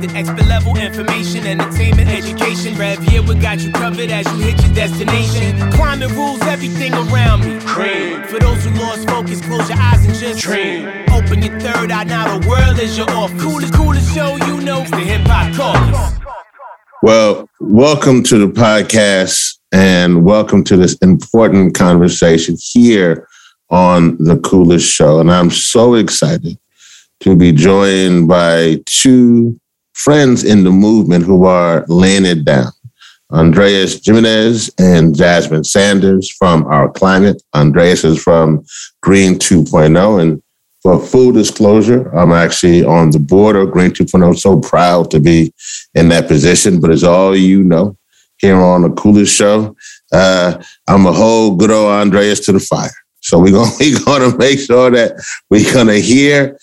respected. Expert level information, entertainment, education. Rev here, we got you covered as you hit your destination. Climate rules everything around me. Cream. For those who lost focus, close your eyes and just dream. Open your third eye, now the world is your off. Coolest, coolest show you know, it's the Hip Hop Caucus. Well, welcome to the podcast and welcome to this important conversation here on the coolest show. And I'm so excited to be joined by two friends in the movement who are laying it down. Andreas Jimenez and Jasmine Sanders from Our Climate. Andreas is from Green 2.0. And for full disclosure, I'm actually on the board of Green 2.0. So proud to be in that position. But as all you know, here on the coolest show, uh, I'm a whole good old Andreas to the fire. So we're gonna we gonna make sure that we're gonna hear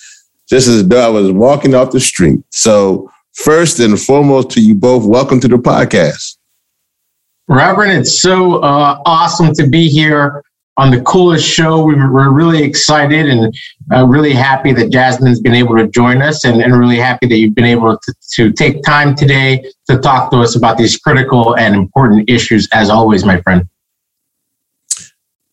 just as though I was walking off the street. So first and foremost to you both, welcome to the podcast. Reverend, it's so uh, awesome to be here on the coolest show. We are really excited and uh, really happy that Jasmine's been able to join us and, and really happy that you've been able to, to take time today to talk to us about these critical and important issues, as always, my friend.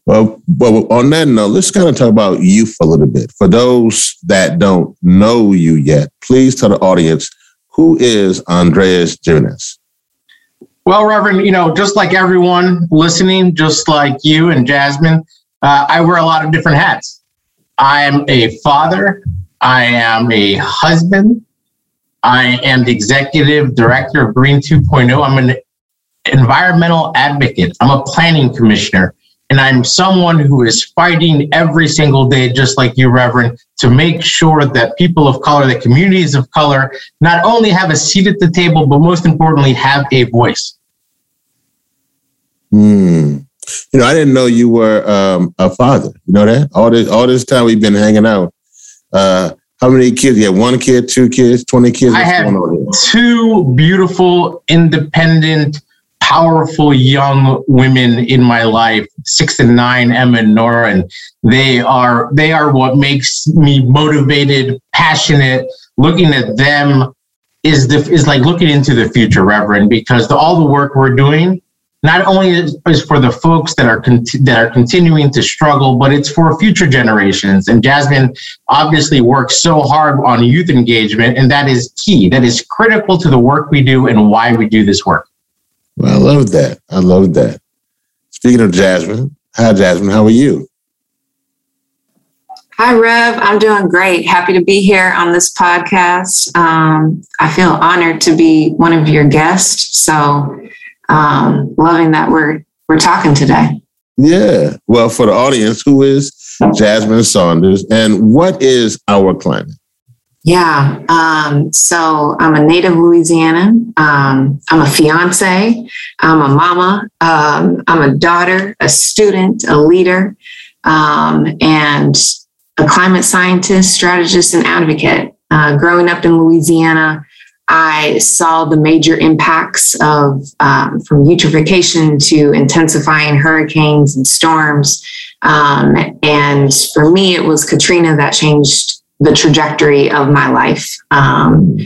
Well, well, on that note, let's kind of talk about youth a little bit. For those that don't know you yet, please tell the audience who is Andreas Jimenez. Well, Reverend, you know, just like everyone listening, just like you and Jasmine, uh, I wear a lot of different hats. I am a father. I am a husband. I am the executive director of Green 2.0. I'm an environmental advocate. I'm a planning commissioner. And I'm someone who is fighting every single day, just like you, Reverend, to make sure that people of color, the communities of color, not only have a seat at the table, but most importantly, have a voice. Hmm. You know, I didn't know you were um, a father. You know that all this all this time we've been hanging out. Uh, how many kids? You have one kid, two kids, twenty kids. I have two beautiful, independent powerful young women in my life, six and nine, Emma and Nora, and they are they are what makes me motivated, passionate. Looking at them is the is like looking into the future, Reverend, because the, all the work we're doing not only is, is for the folks that are that are continuing to struggle, but it's for future generations. And Jasmine obviously works so hard on youth engagement, and that is key. That is critical to the work we do and why we do this work. Well, I love that. I love that. Speaking of Jasmine, hi, Jasmine. How are you? Hi, Rev. I'm doing great. Happy to be here on this podcast. Um, I feel honored to be one of your guests. So, um, loving that we're we're talking today. Yeah. Well, for the audience, who is Jasmine Sanders, and what is our climate? Yeah. Um, so I'm a native Louisianan. Um, I'm a fiance. I'm a mama. Um, I'm a daughter, a student, a leader, um, and a climate scientist, strategist, and advocate. Uh, growing up in Louisiana, I saw the major impacts of um, from eutrophication to intensifying hurricanes and storms. Um, and for me, it was Katrina that changed the trajectory of my life. Um,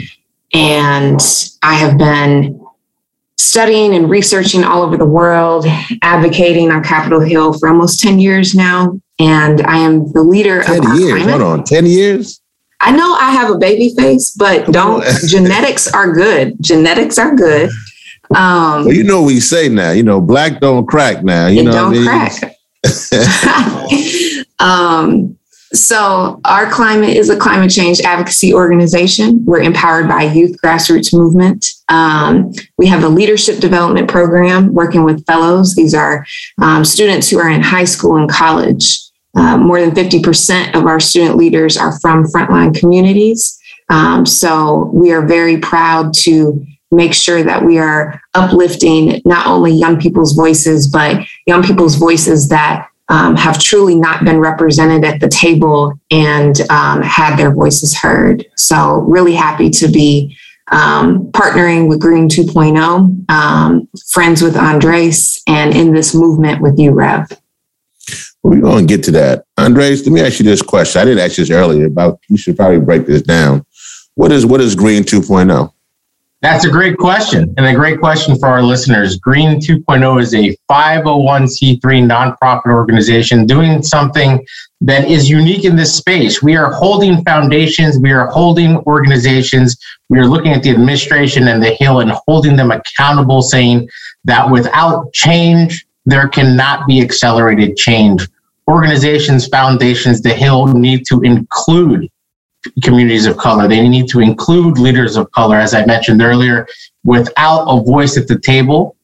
and I have been studying and researching all over the world, advocating on Capitol Hill for almost 10 years now. And I am the leader 10 of years. Hold on, 10 years? I know I have a baby face, but don't genetics are good. Genetics are good. Um, well, you know we say now, you know, black don't crack now. You know don't crack. um, so, our climate is a climate change advocacy organization. We're empowered by youth grassroots movement. Um, we have a leadership development program working with fellows. These are um, students who are in high school and college. Uh, more than 50% of our student leaders are from frontline communities. Um, so, we are very proud to make sure that we are uplifting not only young people's voices, but young people's voices that um, have truly not been represented at the table and um, had their voices heard. So, really happy to be um, partnering with Green 2.0, um, friends with Andres, and in this movement with you, Rev. We're going to get to that. Andres, let me ask you this question. I didn't ask this earlier about, you should probably break this down. What is what is Green 2.0? That's a great question, and a great question for our listeners. Green 2.0 is a 501c3 nonprofit organization doing something that is unique in this space. We are holding foundations, we are holding organizations, we are looking at the administration and the Hill and holding them accountable, saying that without change, there cannot be accelerated change. Organizations, foundations, the Hill need to include communities of color. They need to include leaders of color, as I mentioned earlier. Without a voice at the table,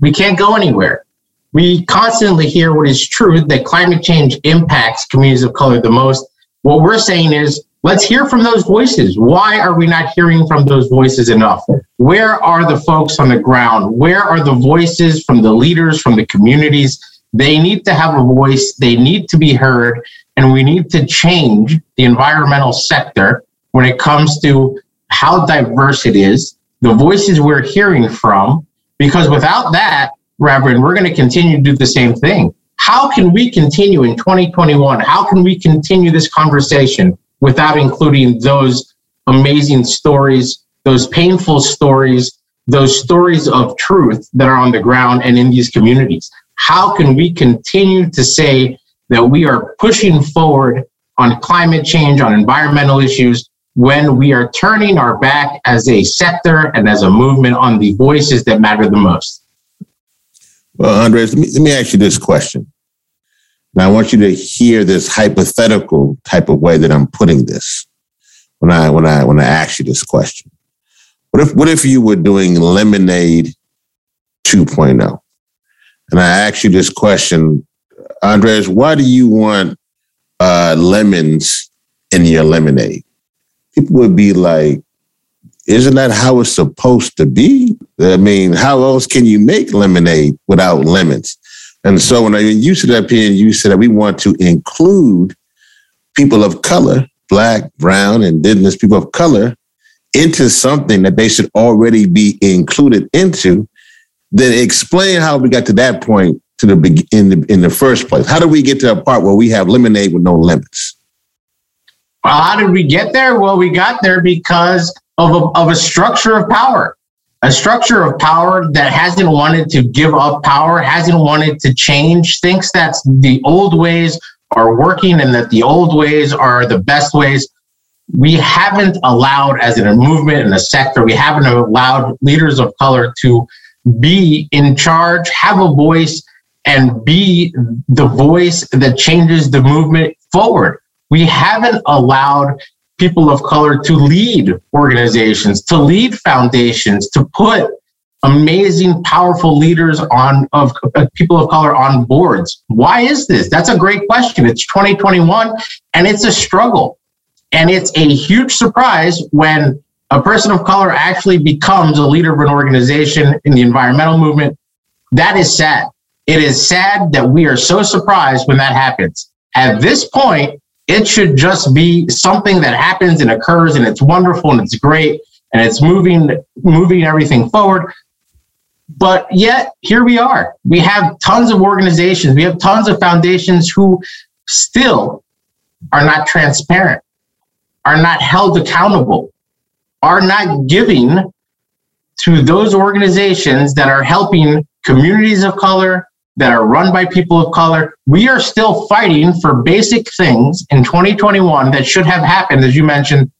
we can't go anywhere. We constantly hear what is true that climate change impacts communities of color the most. What we're saying is, let's hear from those voices. Why are we not hearing from those voices enough? Where are the folks on the ground? Where are the voices from the leaders, from the communities? They need to have a voice, they need to be heard, and we need to change the environmental sector when it comes to how diverse it is, the voices we're hearing from, because without that, Reverend, we're going to continue to do the same thing. How can we continue in 2021? How can we continue this conversation without including those amazing stories, those painful stories, those stories of truth that are on the ground and in these communities? How can we continue to say that we are pushing forward on climate change, on environmental issues, when we are turning our back as a sector and as a movement on the voices that matter the most? Well, Andres, let me, let me ask you this question. Now, I want you to hear this hypothetical type of way that I'm putting this when I when I when I ask you this question. What if what if you were doing Lemonade 2.0? And I ask you this question Andres, why do you want uh, lemons in your lemonade? People would be like, isn't that how it's supposed to be? I mean, how else can you make lemonade without lemons? And so when I stood up here and you said that we want to include people of color, black, brown, indigenous people of color, into something that they should already be included into, then explain how we got to that point to the in the in the first place? How do we get to a part where we have lemonade with no limits? Well, how did we get there? Well, we got there because of a, of a structure of power, a structure of power that hasn't wanted to give up power, hasn't wanted to change, thinks that the old ways are working and that the old ways are the best ways. We haven't allowed, as in a movement in a sector, we haven't allowed leaders of color to be in charge, have a voice, and be the voice that changes the movement forward. We haven't allowed people of color to lead organizations, to lead foundations, to put amazing, powerful leaders on of uh, people of color on boards. Why is this? That's a great question. It's 2021 and it's a struggle. And it's a huge surprise when a person of color actually becomes a leader of an organization in the environmental movement. That is sad. It is sad that we are so surprised when that happens. At this point, it should just be something that happens and occurs and it's wonderful and it's great and it's moving moving everything forward. But yet here we are. We have tons of organizations, we have tons of foundations who still are not transparent, are not held accountable, are not giving to those organizations that are helping communities of color, that are run by people of color. We are still fighting for basic things in 2021 that should have happened, as you mentioned,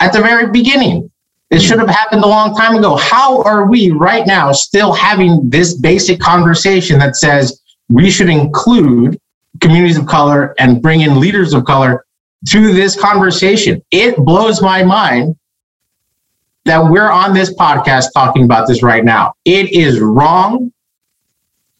at the very beginning. It should have happened a long time ago. How are we right now still having this basic conversation that says we should include communities of color and bring in leaders of color to this conversation? It blows my mind that we're on this podcast talking about this right now. It is wrong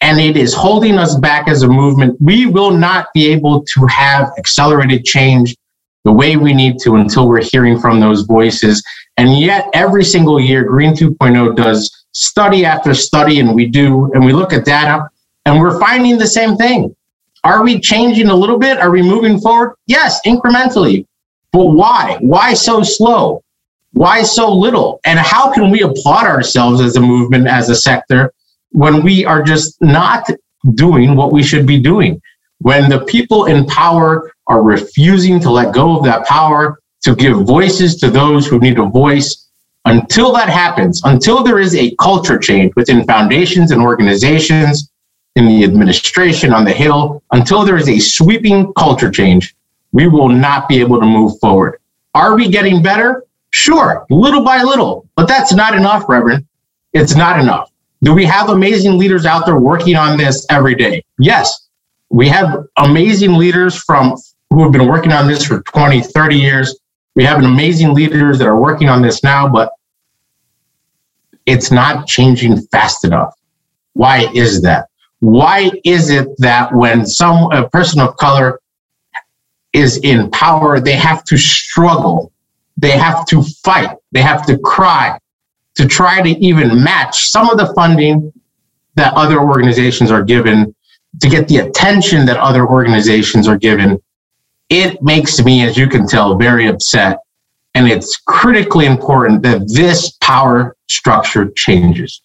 and it is holding us back as a movement. We will not be able to have accelerated change the way we need to until we're hearing from those voices. And yet, every single year, Green 2.0 does study after study, and we do, and we look at data, and we're finding the same thing. Are we changing a little bit? Are we moving forward? Yes, incrementally. But why? Why so slow? Why so little? And how can we applaud ourselves as a movement, as a sector, when we are just not doing what we should be doing. When the people in power are refusing to let go of that power, to give voices to those who need a voice. Until that happens, until there is a culture change within foundations and organizations, in the administration, on the Hill, until there is a sweeping culture change, we will not be able to move forward. Are we getting better? Sure, little by little, but that's not enough, Reverend. It's not enough. Do we have amazing leaders out there working on this every day? Yes. We have amazing leaders from who have been working on this for 20, 30 years. We have amazing leaders that are working on this now, but it's not changing fast enough. Why is that? Why is it that when some a person of color is in power, they have to struggle, they have to fight, they have to cry to try to even match some of the funding that other organizations are given to get the attention that other organizations are given it makes me, as you can tell, very upset. And it's critically important that this power structure changes.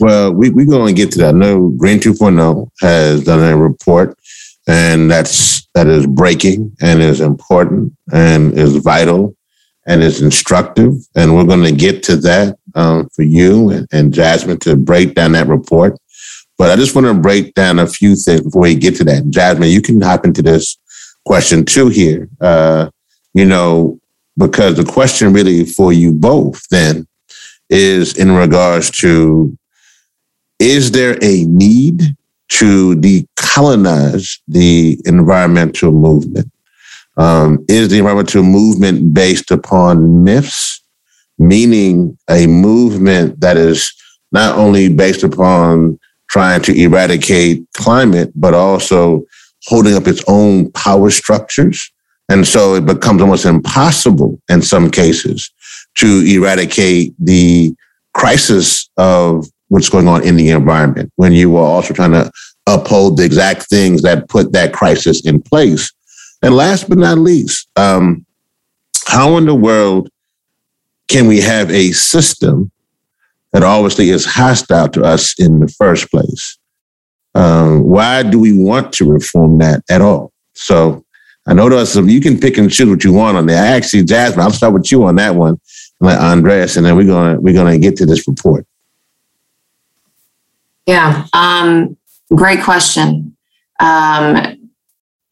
Well, we, we're going to get to that. I know Green 2.0 has done a report, and that's that is breaking and is important and is vital and is instructive. And we're going to get to that um, for you and, and Jasmine to break down that report. But I just want to break down a few things before we get to that. Jasmine, you can hop into this question too here. Uh, you know, because the question really for you both then is in regards to is there a need to decolonize the environmental movement? Um, is the environmental movement based upon myths, meaning a movement that is not only based upon trying to eradicate climate, but also holding up its own power structures. And so it becomes almost impossible in some cases to eradicate the crisis of what's going on in the environment when you are also trying to uphold the exact things that put that crisis in place. And last but not least, um, how in the world can we have a system that obviously is hostile to us in the first place? Um, why do we want to reform that at all? So I know there's some, you can pick and choose what you want on there. Actually, Jasmine, I'll start with you on that one, like Andreas, and then we're gonna we're gonna get to this report. Yeah, um, great question. Um,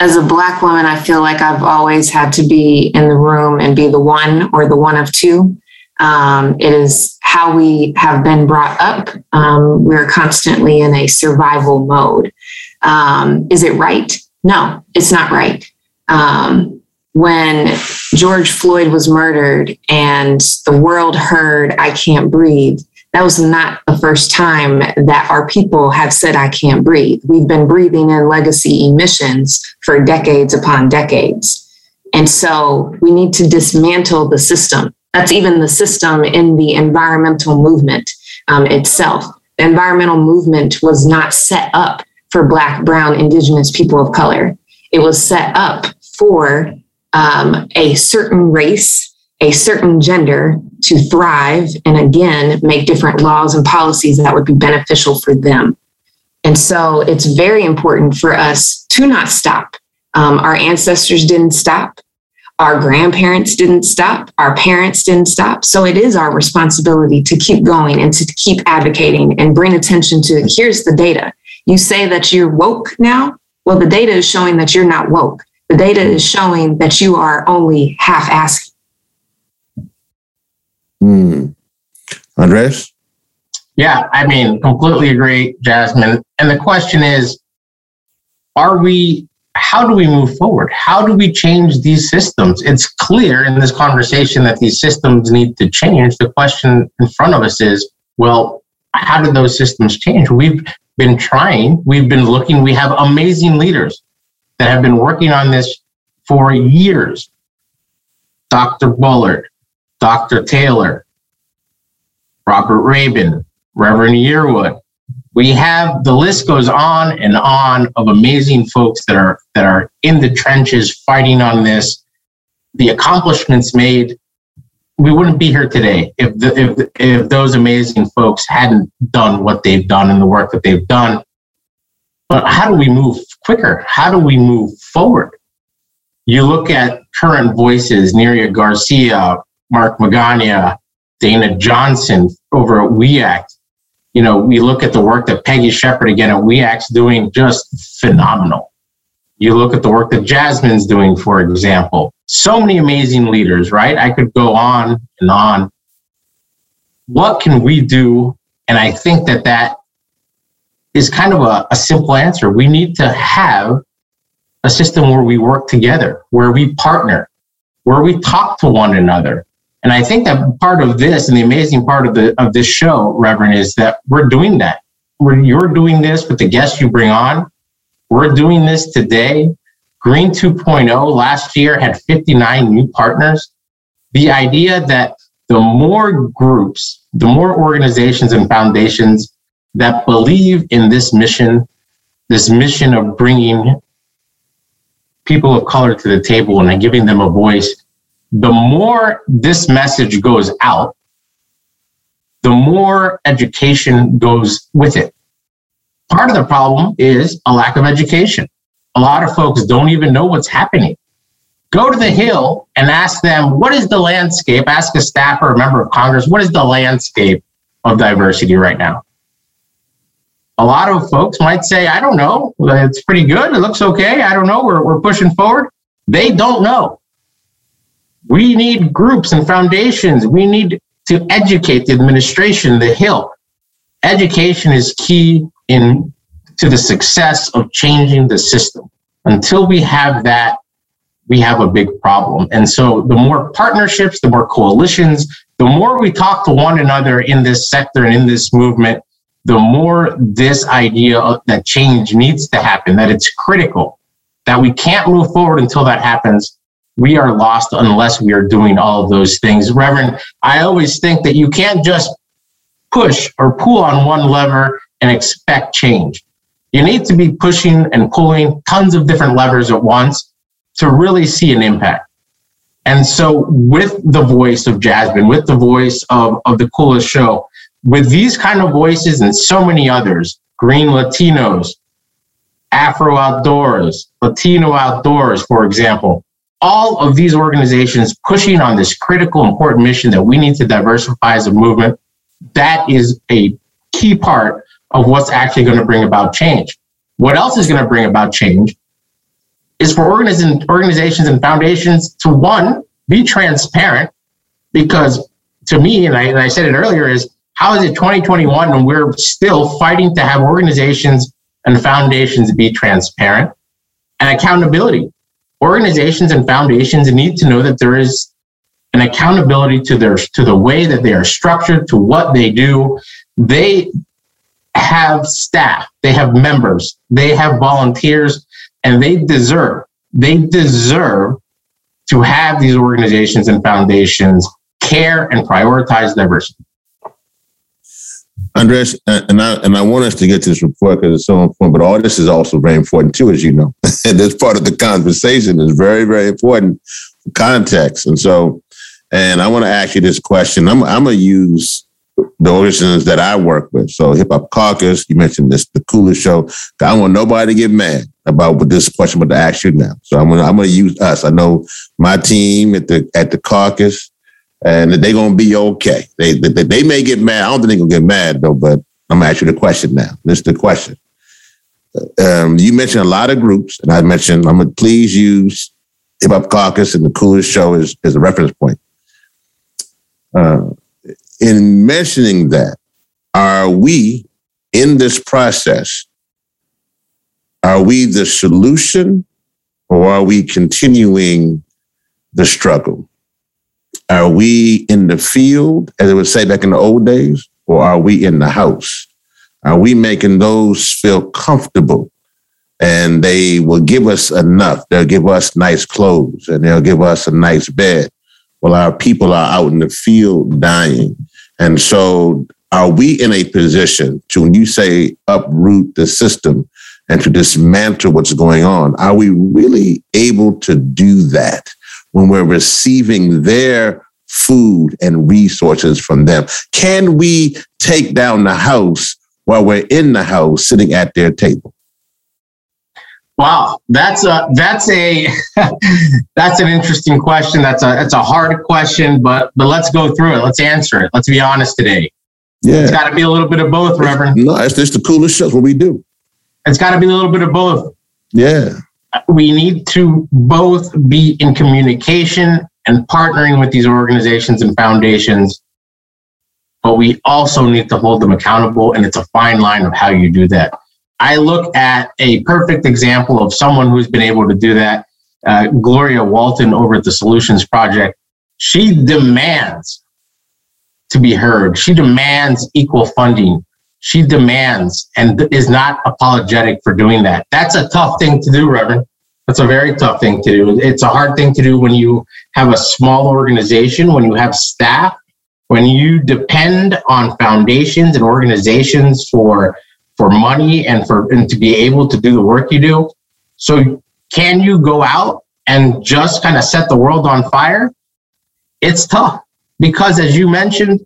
as a black woman, I feel like I've always had to be in the room and be the one or the one of two. Um, it is how we have been brought up. Um, we're constantly in a survival mode. Um, is it right? No, it's not right. Um, when George Floyd was murdered and the world heard, I can't breathe, that was not the first time that our people have said, I can't breathe. We've been breathing in legacy emissions for decades upon decades. And so we need to dismantle the system that's even the system in the environmental movement um, itself. The environmental movement was not set up for Black, Brown, Indigenous people of color. It was set up for um, a certain race, a certain gender to thrive and again make different laws and policies that would be beneficial for them. And so it's very important for us to not stop. Um, our ancestors didn't stop. Our grandparents didn't stop. Our parents didn't stop. So it is our responsibility to keep going and to keep advocating and bring attention to here's the data. You say that you're woke now. Well, the data is showing that you're not woke. The data is showing that you are only half asking. Hmm. Andres? Yeah, I mean, completely agree, Jasmine. And the question is, are we how do we move forward? How do we change these systems? It's clear in this conversation that these systems need to change. The question in front of us is, well, how do those systems change? We've been trying, we've been looking, we have amazing leaders that have been working on this for years. Dr. Bullard, Dr. Taylor, Robert Rabin, Reverend Yearwood, we have the list goes on and on of amazing folks that are that are in the trenches fighting on this. The accomplishments made we wouldn't be here today if the, if if those amazing folks hadn't done what they've done and the work that they've done. But how do we move quicker? How do we move forward? You look at current voices, Neria Garcia, Mark Magana, Dana Johnson over at WEACT, you know, we look at the work that Peggy Shepard again at WEACT's doing just phenomenal. You look at the work that Jasmine's doing, for example. So many amazing leaders, right? I could go on and on. What can we do? And I think that that is kind of a, a simple answer. We need to have a system where we work together, where we partner, where we talk to one another. And I think that part of this and the amazing part of the of this show, Reverend, is that we're doing that. We're, you're doing this with the guests you bring on. We're doing this today. Green 2.0 last year had 59 new partners. The idea that the more groups, the more organizations and foundations that believe in this mission, this mission of bringing people of color to the table and giving them a voice, the more this message goes out, the more education goes with it. Part of the problem is a lack of education. A lot of folks don't even know what's happening. Go to the Hill and ask them, what is the landscape? Ask a staff or a member of Congress, what is the landscape of diversity right now? a lot of folks might say, I don't know, it's pretty good, it looks okay, I don't know, we're, we're pushing forward. They don't know. We need groups and foundations. We need to educate the administration, the Hill. Education is key in to the success of changing the system. Until we have that, we have a big problem. And so the more partnerships, the more coalitions, the more we talk to one another in this sector and in this movement, the more this idea that change needs to happen, that it's critical, that we can't move forward until that happens, we are lost unless we are doing all of those things. Reverend, I always think that you can't just push or pull on one lever and expect change. You need to be pushing and pulling tons of different levers at once to really see an impact. And so, with the voice of Jasmine, with the voice of, of the coolest show, with these kind of voices and so many others, Green Latinos, Afro Outdoors, Latino Outdoors, for example, all of these organizations pushing on this critical, important mission that we need to diversify as a movement, that is a key part of what's actually going to bring about change. What else is going to bring about change is for organizations and foundations to one, be transparent, because to me, and I, and I said it earlier, is how is it 2021 when we're still fighting to have organizations and foundations be transparent and accountability? Organizations and foundations need to know that there is an accountability to their to the way that they are structured, to what they do. They have staff, they have members, they have volunteers, and they deserve, they deserve to have these organizations and foundations care and prioritize diversity. Andres, and I and I want us to get to this report because it's so important. But all this is also very important too, as you know. and this part of the conversation is very, very important for context. And so, and I want to ask you this question. I'm I'm gonna use the organizations that I work with. So Hip Hop Caucus, you mentioned this, the coolest show. I want nobody to get mad about what this question, but to ask you now. So I'm gonna I'm gonna use us. I know my team at the at the caucus and they're gonna be okay. They, they they may get mad. I don't think they're gonna get mad though. But I'm gonna ask you the question now. This is the question. Um, you mentioned a lot of groups, and I mentioned I'm gonna please use Hip Hop Caucus and the coolest show as, as a reference point. Uh, in mentioning that, are we in this process? Are we the solution, or are we continuing the struggle? Are we in the field, as it would say back in the old days, or are we in the house? Are we making those feel comfortable? And they will give us enough. They'll give us nice clothes and they'll give us a nice bed while our people are out in the field dying. And so, are we in a position to, when you say uproot the system and to dismantle what's going on, are we really able to do that? When we're receiving their food and resources from them? Can we take down the house while we're in the house sitting at their table? Wow, that's a that's a that's an interesting question. That's a that's a hard question, but but let's go through it. Let's answer it. Let's be honest today. Yeah, it's got to be a little bit of both, Reverend. No, it's just the coolest show. What we do. It's got to be a little bit of both. Yeah, we need to both be in communication and partnering with these organizations and foundations, but we also need to hold them accountable, and it's a fine line of how you do that. I look at a perfect example of someone who's been able to do that. Uh, Gloria Walton over at the Solutions Project. She demands to be heard. She demands equal funding. She demands and is not apologetic for doing that. That's a tough thing to do, Reverend. That's a very tough thing to do. It's a hard thing to do when you have a small organization, when you have staff, when you depend on foundations and organizations for for money and for and to be able to do the work you do. So can you go out and just kind of set the world on fire? It's tough because as you mentioned,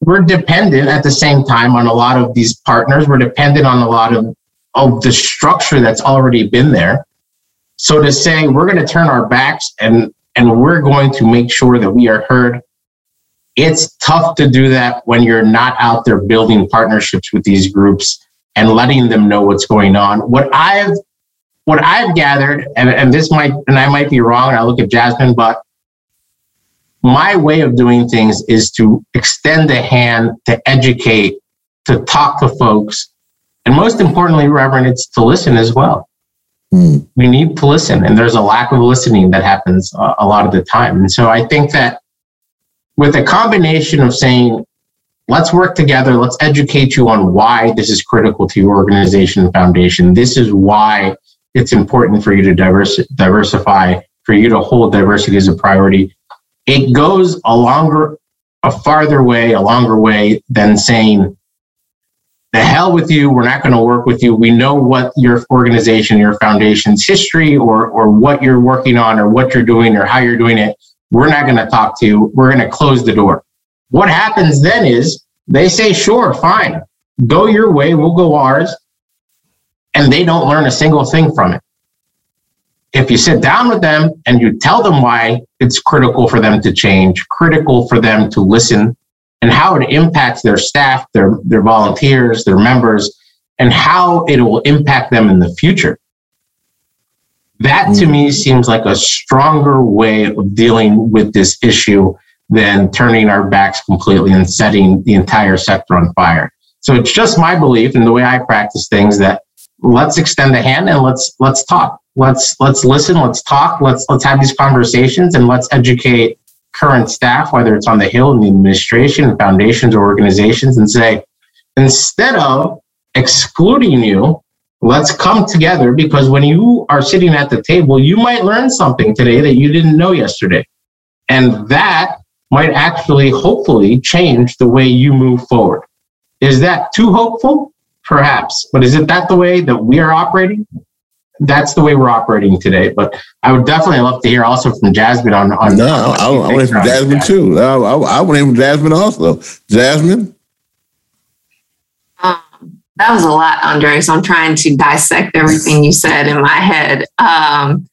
we're dependent at the same time on a lot of these partners. We're dependent on a lot of, of the structure that's already been there. So to say we're going to turn our backs and and we're going to make sure that we are heard it's tough to do that when you're not out there building partnerships with these groups and letting them know what's going on. What I've what I've gathered, and, and this might and I might be wrong, and I look at Jasmine, but my way of doing things is to extend a hand to educate, to talk to folks, and most importantly, Reverend, it's to listen as well. Mm. We need to listen, and there's a lack of listening that happens a lot of the time. And so I think that with a combination of saying let's work together. Let's educate you on why this is critical to your organization and foundation. This is why it's important for you to diverse, diversify, for you to hold diversity as a priority. It goes a longer, a farther way, a longer way than saying, the hell with you. We're not going to work with you. We know what your organization, your foundation's history or, or what you're working on or what you're doing or how you're doing it. We're not going to talk to you. We're going to close the door. What happens then is they say, sure, fine, go your way, we'll go ours. And they don't learn a single thing from it. If you sit down with them and you tell them why it's critical for them to change, critical for them to listen, and how it impacts their staff, their, their volunteers, their members, and how it will impact them in the future. That to me mm. seems like a stronger way of dealing with this issue than turning our backs completely and setting the entire sector on fire. So it's just my belief and the way I practice things that let's extend a hand and let's let's talk. Let's let's listen, let's talk, let's let's have these conversations and let's educate current staff, whether it's on the Hill in the administration, foundations, or organizations, and say, instead of excluding you, let's come together because when you are sitting at the table, you might learn something today that you didn't know yesterday. And that might actually, hopefully, change the way you move forward. Is that too hopeful? Perhaps. But is it that the way that we are operating? That's the way we're operating today. But I would definitely love to hear also from Jasmine on. on no, I, I, I want from Jasmine that. too. I, I, I want to hear from Jasmine also. Jasmine? Um, that was a lot, Andre. So I'm trying to dissect everything you said in my head. Um,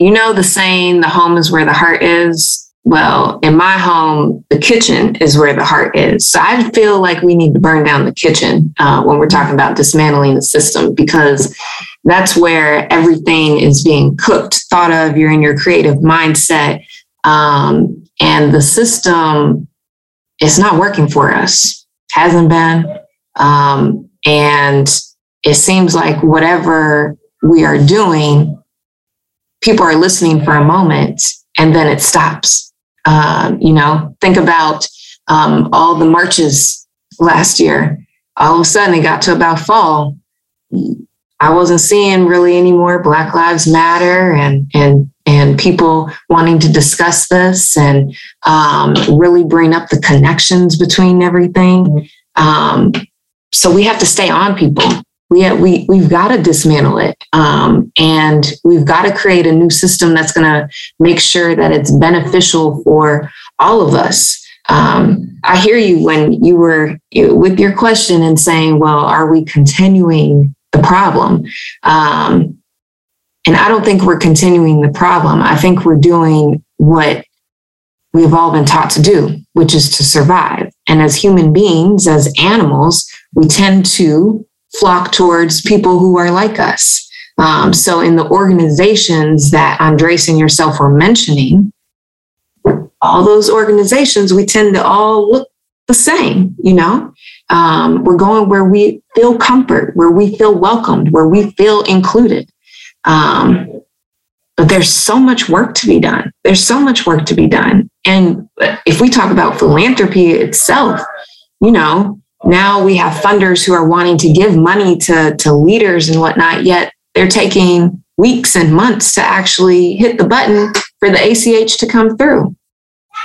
you know the saying, the home is where the heart is. Well, in my home, the kitchen is where the heart is. So I feel like we need to burn down the kitchen uh, when we're talking about dismantling the system because that's where everything is being cooked, thought of. You're in your creative mindset. Um, and the system is not working for us, hasn't been. Um, and it seems like whatever we are doing, people are listening for a moment and then it stops um, you know, think about um, all the marches last year. All of a sudden, it got to about fall. I wasn't seeing really any more Black Lives Matter and and and people wanting to discuss this and um, really bring up the connections between everything. Um, so we have to stay on people we we we've got to dismantle it, um, and we've got to create a new system that's going to make sure that it's beneficial for all of us. Um, I hear you when you were with your question and saying, "Well, are we continuing the problem?" Um, And I don't think we're continuing the problem. I think we're doing what we've all been taught to do, which is to survive. And as human beings, as animals, we tend to flock towards people who are like us. Um, so, in the organizations that Andres and yourself were mentioning, all those organizations, we tend to all look the same, you know? Um, we're going where we feel comfort, where we feel welcomed, where we feel included. Um, but there's so much work to be done. There's so much work to be done. And if we talk about philanthropy itself, you know, now we have funders who are wanting to give money to, to leaders and whatnot, yet they're taking weeks and months to actually hit the button for the ACH to come through.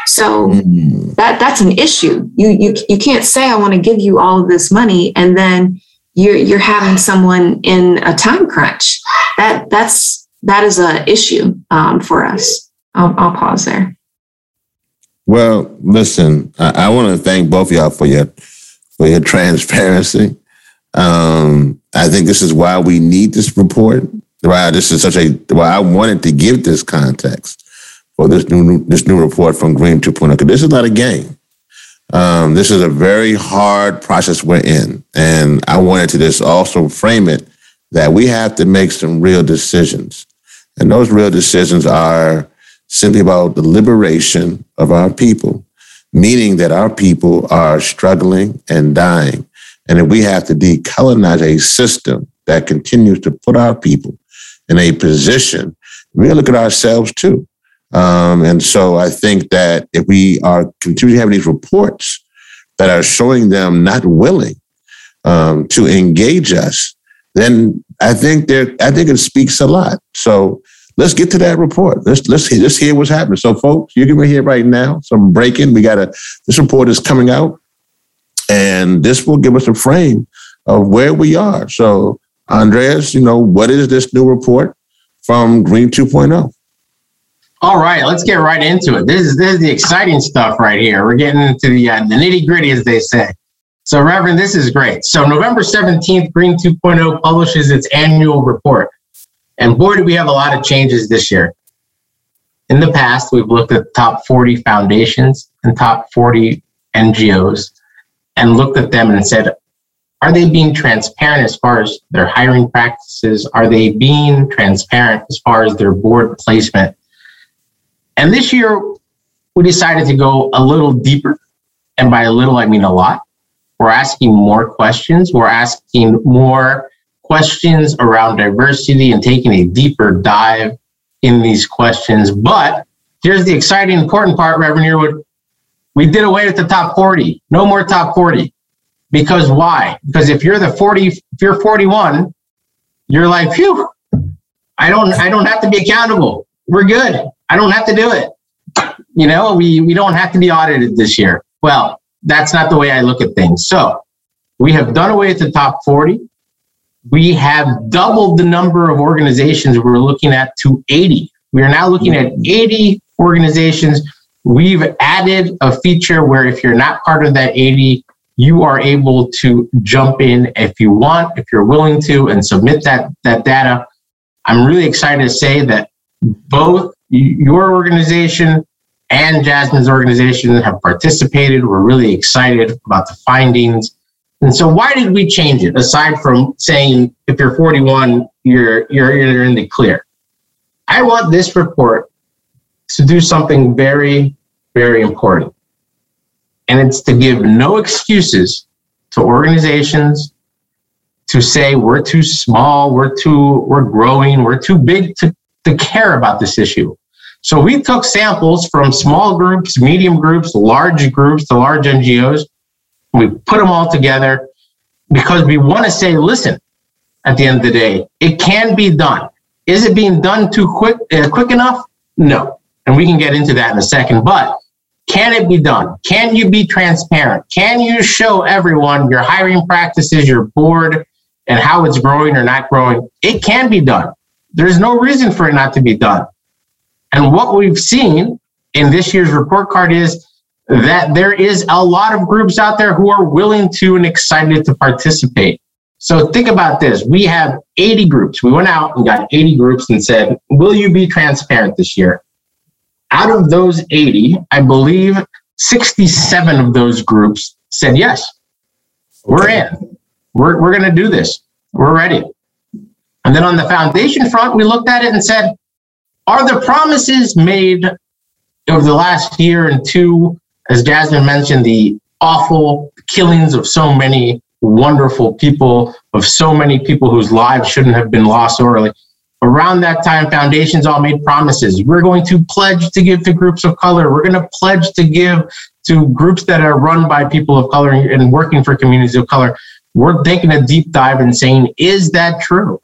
So mm. that that's an issue. You you you can't say I want to give you all of this money and then you're you're having someone in a time crunch. That that's that is a issue um, for us. I'll, I'll pause there. Well, listen, I, I want to thank both of y'all for your for your transparency. Um, I think this is why we need this report. Why this is such a why I wanted to give this context for this new this new report from Green 2.0. Because this is not a game. Um, this is a very hard process we're in, and I wanted to just also frame it that we have to make some real decisions, and those real decisions are simply about the liberation of our people, meaning that our people are struggling and dying. And that we have to decolonize a system that continues to put our people in a position, we look at ourselves too. Um, and so I think that if we are continuing to have these reports that are showing them not willing um, to engage us, then I think there, I think it speaks a lot. So let's get to that report. Let's let's hear, let's hear what's happening. So, folks, you're gonna hear right now some breaking. We got a this report is coming out, and this will give us a frame of where we are. So, Andreas, you know, what is this new report from Green 2.0? All right, let's get right into it. This is this is the exciting stuff right here. We're getting into the uh, the nitty gritty, as they say. So, Reverend, this is great. So, November 17th, Green 2.0 publishes its annual report. And boy, do we have a lot of changes this year. In the past, we've looked at top 40 foundations and top 40 NGOs and looked at them and said, are they being transparent as far as their hiring practices? Are they being transparent as far as their board placement? And this year, we decided to go a little deeper. And by a little, I mean a lot. We're asking more questions. We're asking more questions around diversity and taking a deeper dive in these questions. But here's the exciting, important part, Reverend Yearwood. We did away with the top 40. No more top 40. Because why? Because if you're the 40, if you're 41, you're like, phew, I don't, I don't have to be accountable. We're good. I don't have to do it. You know, we, we don't have to be audited this year. Well, that's not the way I look at things. So we have done away with the top 40 we have doubled the number of organizations we're looking at to 80. We are now looking at 80 organizations. We've added a feature where if you're not part of that 80, you are able to jump in if you want, if you're willing to, and submit that, that data. I'm really excited to say that both your organization and Jasmine's organization have participated. We're really excited about the findings. And so why did we change it aside from saying if you're 41, you're, you're, you're in the clear? I want this report to do something very, very important. And it's to give no excuses to organizations to say we're too small, we're too, we're growing, we're too big to, to care about this issue. So we took samples from small groups, medium groups, large groups, the large NGOs, we put them all together because we want to say, listen, at the end of the day, it can be done. Is it being done too quick, uh, quick enough? No. And we can get into that in a second. But can it be done? Can you be transparent? Can you show everyone your hiring practices, your board, and how it's growing or not growing? It can be done. There's no reason for it not to be done. And what we've seen in this year's report card is that there is a lot of groups out there who are willing to and excited to participate. So think about this. We have 80 groups. We went out and got 80 groups and said, Will you be transparent this year? Out of those 80, I believe 67 of those groups said yes. We're in. We're, we're going to do this. We're ready. And then on the foundation front, we looked at it and said, Are the promises made over the last year and two, as Jasmine mentioned, the awful killings of so many wonderful people, of so many people whose lives shouldn't have been lost so early. Around that time, foundations all made promises. We're going to pledge to give to groups of color. We're going to pledge to give to groups that are run by people of color and working for communities of color. We're taking a deep dive and saying, is that true?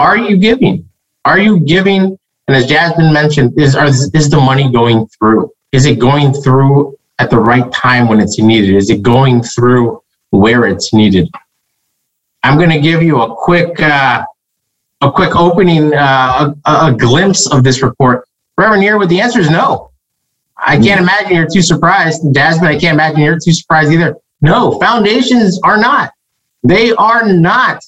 Are you giving? Are you giving? And as Jasmine mentioned, is, is the money going through? Is it going through at the right time when it's needed? Is it going through where it's needed. I'm going to give you a quick, uh, a quick opening, uh, a, a, glimpse of this report. Reverend With the answer is no. I can't imagine you're too surprised. Jasmine, I can't imagine you're too surprised either. No, foundations are not. They are not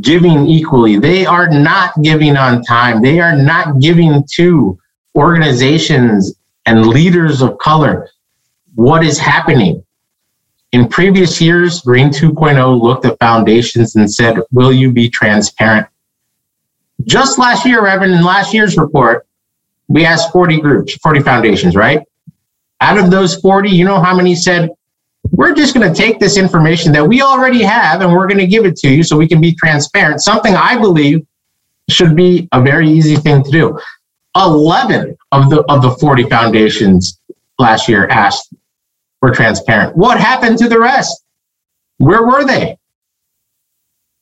giving equally. They are not giving on time. They are not giving to organizations and leaders of color. What is happening? In previous years, Green 2.0 looked at foundations and said, Will you be transparent? Just last year, Reverend, in last year's report, we asked 40 groups, 40 foundations, right? Out of those 40, you know how many said, We're just going to take this information that we already have and we're going to give it to you so we can be transparent. Something I believe should be a very easy thing to do. 11 of the of the 40 foundations last year asked were transparent. What happened to the rest? Where were they?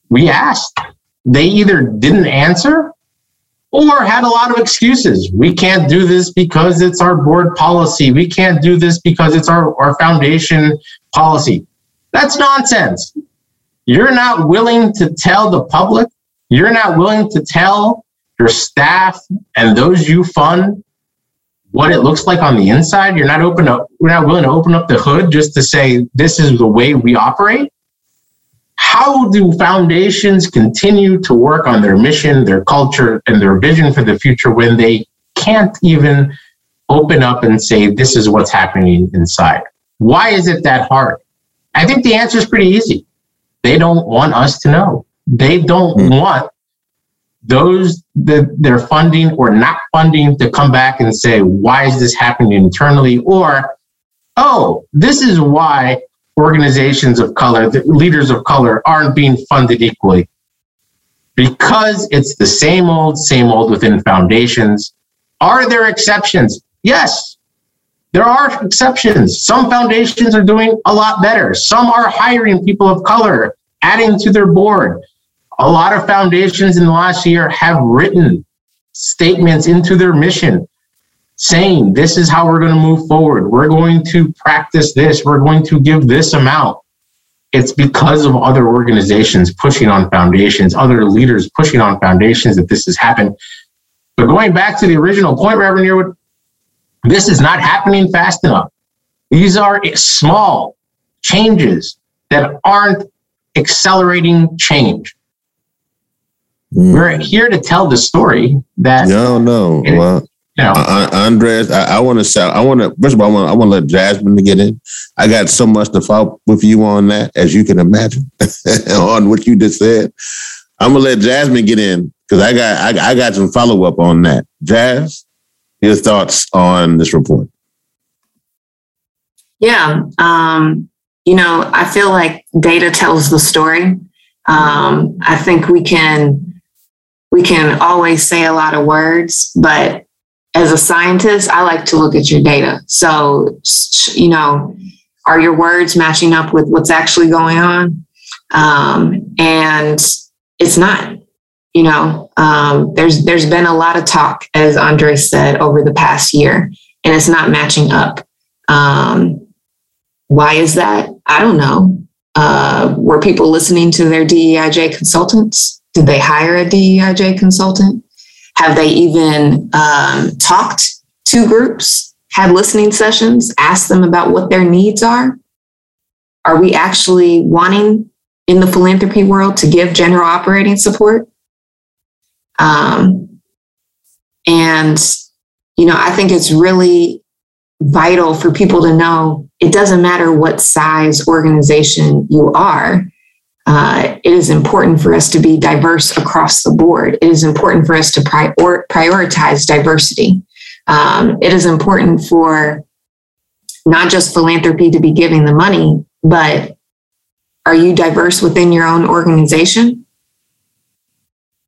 We asked. They either didn't answer or had a lot of excuses. We can't do this because it's our board policy. We can't do this because it's our, our foundation policy. That's nonsense. You're not willing to tell the public, you're not willing to tell your staff and those you fund what it looks like on the inside. You're not open up, we're not willing to open up the hood just to say this is the way we operate. How do foundations continue to work on their mission, their culture, and their vision for the future when they can't even open up and say this is what's happening inside? Why is it that hard? I think the answer is pretty easy. They don't want us to know. They don't mm. want those that they're funding or not funding to come back and say, why is this happening internally? Or, oh, this is why organizations of color, leaders of color aren't being funded equally. Because it's the same old, same old within foundations. Are there exceptions? Yes, there are exceptions. Some foundations are doing a lot better. Some are hiring people of color, adding to their board a lot of foundations in the last year have written statements into their mission saying this is how we're going to move forward. We're going to practice this. We're going to give this amount. It's because of other organizations pushing on foundations, other leaders pushing on foundations that this has happened. But going back to the original point, Reverend Yearwood, this is not happening fast enough. These are small changes that aren't accelerating change. Mm. We're here to tell the story that. No, no. It, well, you uh, Andres, I, I want to say, I want to, first of all, I want, I want to let Jasmine to get in. I got so much to follow with you on that, as you can imagine, on what you just said. I'm going to let Jasmine get in because I got, I, I got some follow up on that. Jazz, your thoughts on this report? Yeah. Um, you know, I feel like data tells the story. Um, I think we can we can always say a lot of words, but as a scientist, I like to look at your data. So, you know, are your words matching up with what's actually going on? Um, and it's not. You know, um, there's there's been a lot of talk, as Andre said, over the past year, and it's not matching up. Um, why is that? I don't know. Uh, were people listening to their DEIJ consultants? Did they hire a DEIJ consultant? Have they even um, talked to groups, had listening sessions, asked them about what their needs are? Are we actually wanting in the philanthropy world to give general operating support. Um, and, you know, I think it's really vital for people to know it doesn't matter what size organization you are. Uh, it is important for us to be diverse across the board. It is important for us to prior- prioritize diversity. Um, it is important for not just philanthropy to be giving the money, but are you diverse within your own organization?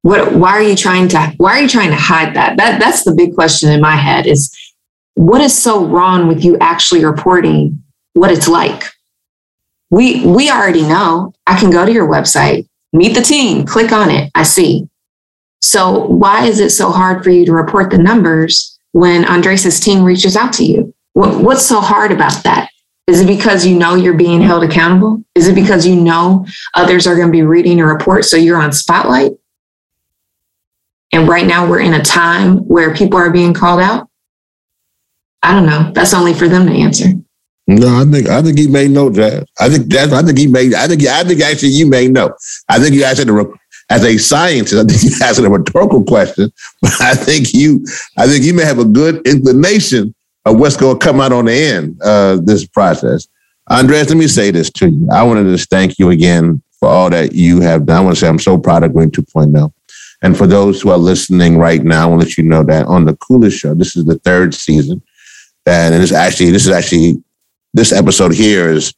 What, why are you trying to why are you trying to hide that? That that's the big question in my head is what is so wrong with you actually reporting what it's like? We we already know. I can go to your website, meet the team, click on it, I see. So why is it so hard for you to report the numbers when andres's team reaches out to you? What, what's so hard about that? Is it because you know you're being held accountable? Is it because you know others are going to be reading a report so you're on spotlight? And right now we're in a time where people are being called out? I don't know. That's only for them to answer. No, I think I think he may know that. I think that's I think he may I think I think actually you may know. I think you asked it as a scientist, I think you asked it a rhetorical question, but I think you I think you may have a good inclination of what's going to come out on the end of this process. Andres, let me say this to you. I want to just thank you again for all that you have done. I want to say I'm so proud of Green 2.0. And for those who are listening right now, I want to let you know that on the Coolest Show, this is the third season. And it's actually, this is actually, this episode here is,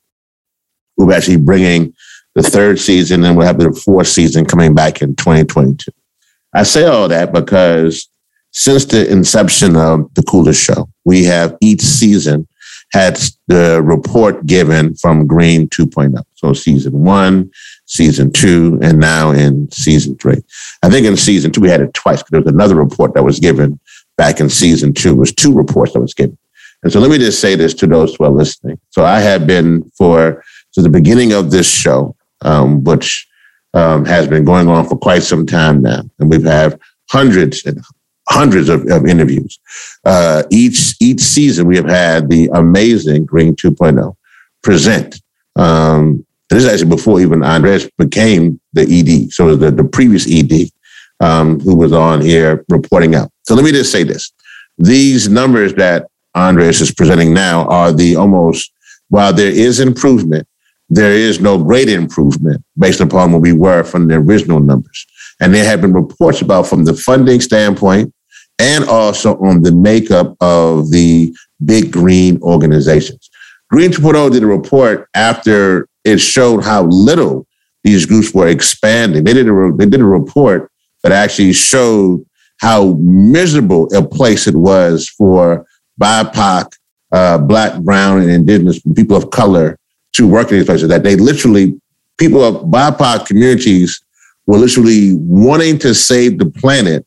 we're actually bringing the third season and we'll have the fourth season coming back in 2022. I say all that because since the inception of the coolest show, we have each season had the report given from Green 2.0. So season one, season two, and now in season three. I think in season two, we had it twice because there was another report that was given back in season two. It was two reports that was given. And so let me just say this to those who are listening. So I have been for to the beginning of this show, um, which um, has been going on for quite some time now, and we've had hundreds and hundreds of, of interviews. Uh, each each season, we have had the amazing Green 2.0 present. Um, this is actually before even Andres became the ED. So the, the previous ED um, who was on here reporting out. So let me just say this. These numbers that Andres is presenting now are the almost, while there is improvement, there is no great improvement based upon what we were from the original numbers. And there have been reports about from the funding standpoint and also on the makeup of the big green organizations. Green 2.0 did a report after it showed how little these groups were expanding. They did a, they did a report that actually showed how miserable a place it was for BIPOC, uh, Black, Brown, and Indigenous people of color to work in these places. That they literally, people of BIPOC communities were literally wanting to save the planet,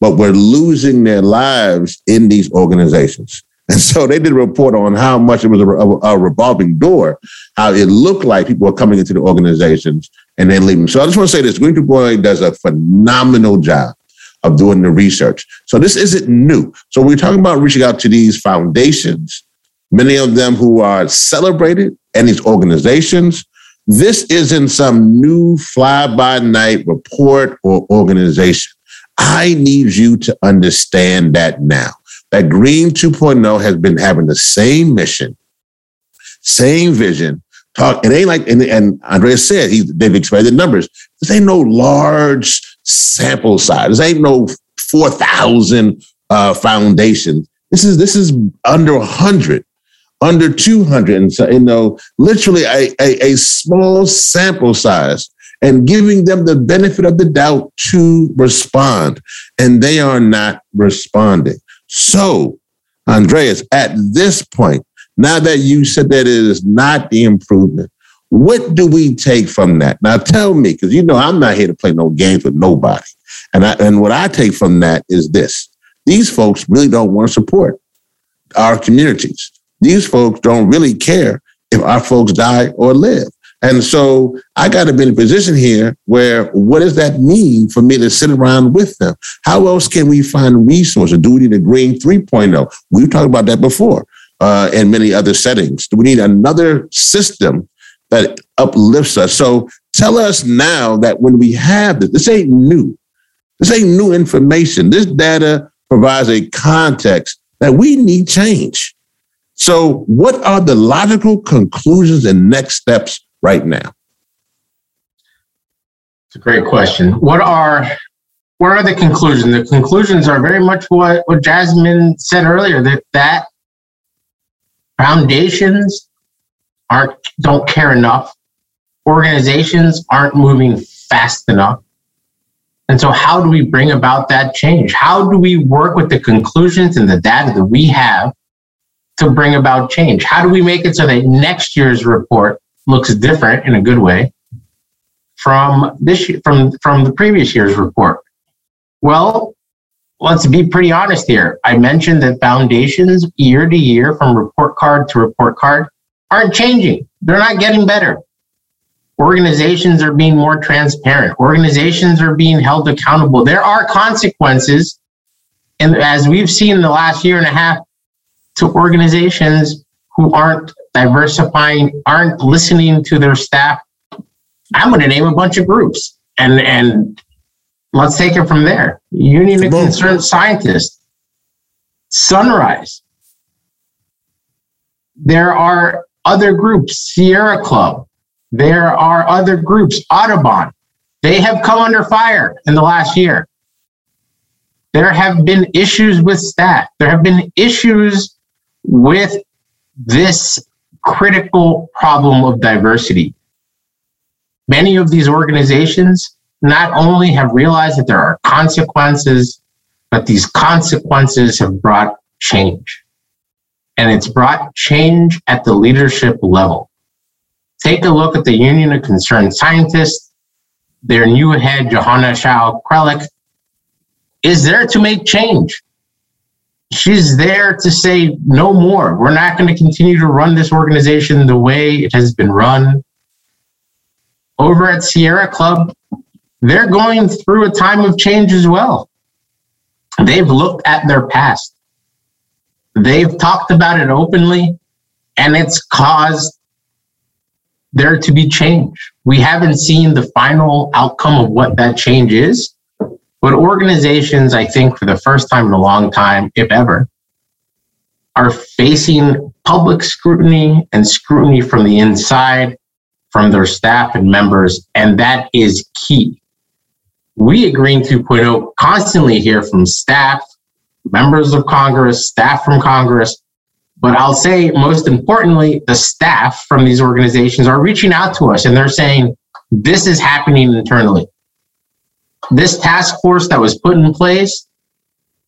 but were losing their lives in these organizations. And so they did a report on how much it was a, a, a, revolving door, how it looked like people were coming into the organizations and then leaving. So I just want to say this Green Boy does a phenomenal job of doing the research. So this isn't new. So we're talking about reaching out to these foundations, many of them who are celebrated, and these organizations this isn't some new fly by night report or organization. I need you to understand that now. That Green 2.0 has been having the same mission, same vision. Talk. It ain't like, and, and Andres said he, they've expanded numbers. This ain't no large sample size. This ain't no 4,000 uh, foundations. This is this is under 100 under 200 and so, you know literally a, a, a, small sample size and giving them the benefit of the doubt to respond and they are not responding so andres at this point now that you said that it is not the improvement what do we take from that now tell me because you know i'm not here to play no games with nobody and I, and what i take from that is this these folks really don't want to support our communities these folks don't really care if our folks die or live. And so I got to be in a position here where what does that mean for me to sit around with them? How else can we find resources? Do we need a green 3.0? We've talked about that before uh, in many other settings. Do we need another system that uplifts us. So tell us now that when we have this, this ain't new. This ain't new information. This data provides a context that we need change. So, what are the logical conclusions and next steps right now? It's a great question. What are what are the conclusions? The conclusions are very much what, what Jasmine said earlier that that foundations aren't don't care enough. Organizations aren't moving fast enough. And so, how do we bring about that change? How do we work with the conclusions and the data that we have to bring about change? How do we make it so that next year's report looks different in a good way from this year, from from the previous year's report? Well, let's be pretty honest here. I mentioned that foundations year to year, from report card to report card, aren't changing. They're not getting better. Organizations are being more transparent. Organizations are being held accountable. There are consequences. And as we've seen in the last year and a half, to organizations who aren't diversifying, aren't listening to their staff. I'm going to name a bunch of groups and, and let's take it from there. Union of Concerned Scientists, Sunrise. There are other groups, Sierra Club, there are other groups, Audubon. They have come under fire in the last year. There have been issues with staff. There have been issues with this critical problem of diversity. Many of these organizations not only have realized that there are consequences, but these consequences have brought change. And it's brought change at the leadership level. Take a look at the Union of Concerned Scientists. Their new head, Johanna Chao Kreilick, is there to make change. She's there to say no more. We're not going to continue to run this organization the way it has been run. Over at Sierra Club, they're going through a time of change as well. They've looked at their past. They've talked about it openly, and it's caused there to be change. We haven't seen the final outcome of what that change is, but organizations, I think, for the first time in a long time, if ever, are facing public scrutiny and scrutiny from the inside, from their staff and members, and that is key. We at Green 2.0 constantly hear from staff, members of Congress, staff from Congress, but I'll say, most importantly, the staff from these organizations are reaching out to us and they're saying, this is happening internally. This task force that was put in place,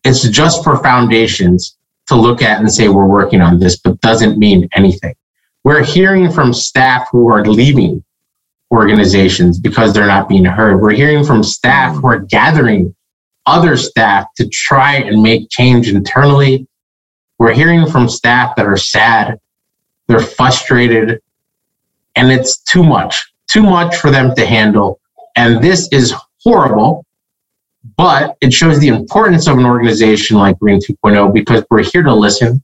it's just for foundations to look at and say, we're working on this, but doesn't mean anything. We're hearing from staff who are leaving organizations because they're not being heard. We're hearing from staff who are gathering other staff to try and make change internally we're hearing from staff that are sad, they're frustrated, and it's too much, too much for them to handle. And this is horrible, but it shows the importance of an organization like Green 2.0 because we're here to listen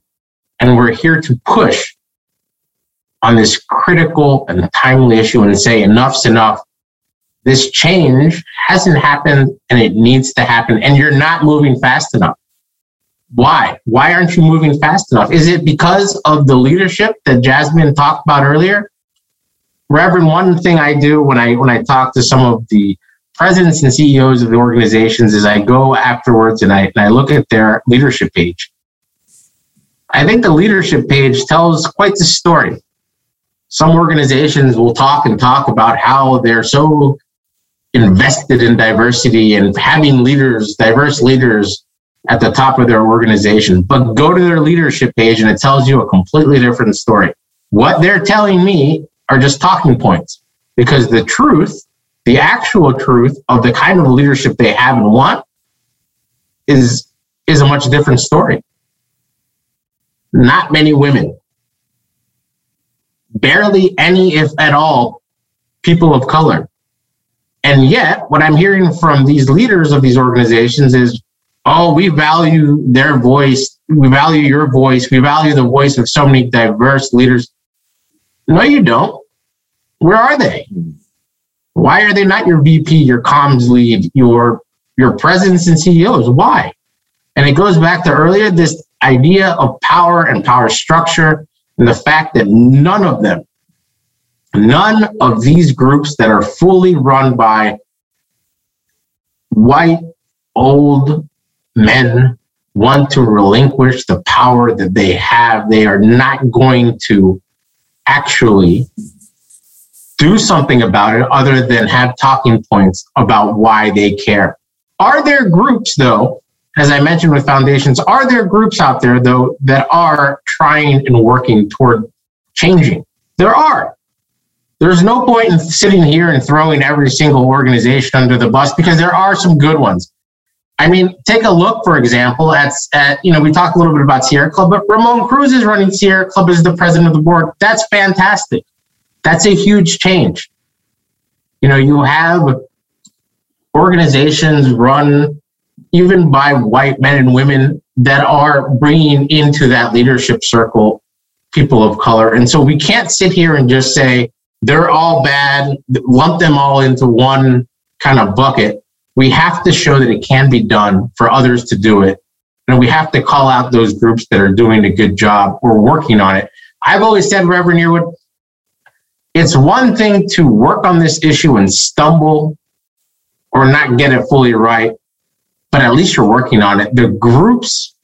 and we're here to push on this critical and timely issue and say enough's enough. This change hasn't happened and it needs to happen, and you're not moving fast enough. Why? Why aren't you moving fast enough? Is it because of the leadership that Jasmine talked about earlier? Reverend, one thing I do when I when I talk to some of the presidents and CEOs of the organizations is I go afterwards and I, and I look at their leadership page. I think the leadership page tells quite the story. Some organizations will talk and talk about how they're so invested in diversity and having leaders, diverse leaders at the top of their organization, but go to their leadership page and it tells you a completely different story. What they're telling me are just talking points because the truth, the actual truth of the kind of leadership they have and want is is a much different story. Not many women. Barely any, if at all, people of color. And yet, what I'm hearing from these leaders of these organizations is oh, we value their voice. We value your voice. We value the voice of so many diverse leaders. No, you don't. Where are they? Why are they not your VP, your comms lead, your your presidents and CEOs? Why? And it goes back to earlier this idea of power and power structure and the fact that none of them, none of these groups that are fully run by white old men want to relinquish the power that they have. They are not going to actually do something about it other than have talking points about why they care. Are there groups, though, as I mentioned with foundations, are there groups out there, though, that are trying and working toward changing? There are. There's no point in sitting here and throwing every single organization under the bus because there are some good ones. I mean, take a look, for example, at, at you know, we talked a little bit about Sierra Club, but Ramon Cruz is running Sierra Club as the president of the board. That's fantastic. That's a huge change. You know, you have organizations run even by white men and women that are bringing into that leadership circle people of color. And so we can't sit here and just say they're all bad, lump them all into one kind of bucket. We have to show that it can be done for others to do it. And we have to call out those groups that are doing a good job or working on it. I've always said, Reverend Yearwood, it's one thing to work on this issue and stumble or not get it fully right, but at least you're working on it. The groups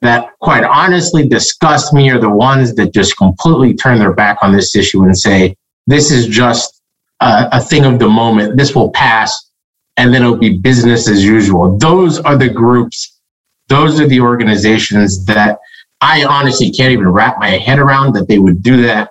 that quite honestly disgust me are the ones that just completely turn their back on this issue and say, this is just a, a thing of the moment. This will pass and then it'll be business as usual. Those are the groups, those are the organizations that I honestly can't even wrap my head around that they would do that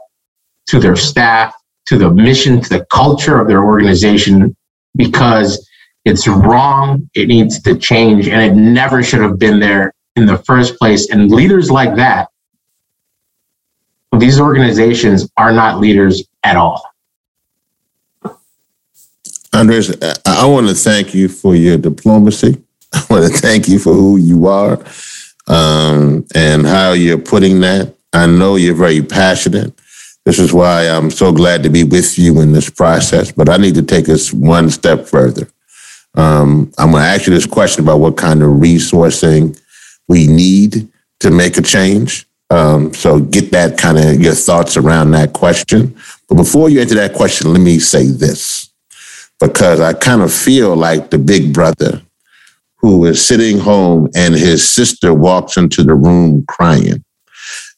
to their staff, to the mission, to the culture of their organization, because it's wrong. It needs to change, and it never should have been there in the first place. And leaders like that, these organizations are not leaders at all. Andres, I want to thank you for your diplomacy. I want to thank you for who you are um, and how you're putting that. I know you're very passionate. This is why I'm so glad to be with you in this process. But I need to take us one step further. Um, I'm going to ask you this question about what kind of resourcing we need to make a change. Um, so get that kind of your thoughts around that question. But before you enter that question, let me say this because I kind of feel like the big brother who is sitting home and his sister walks into the room crying.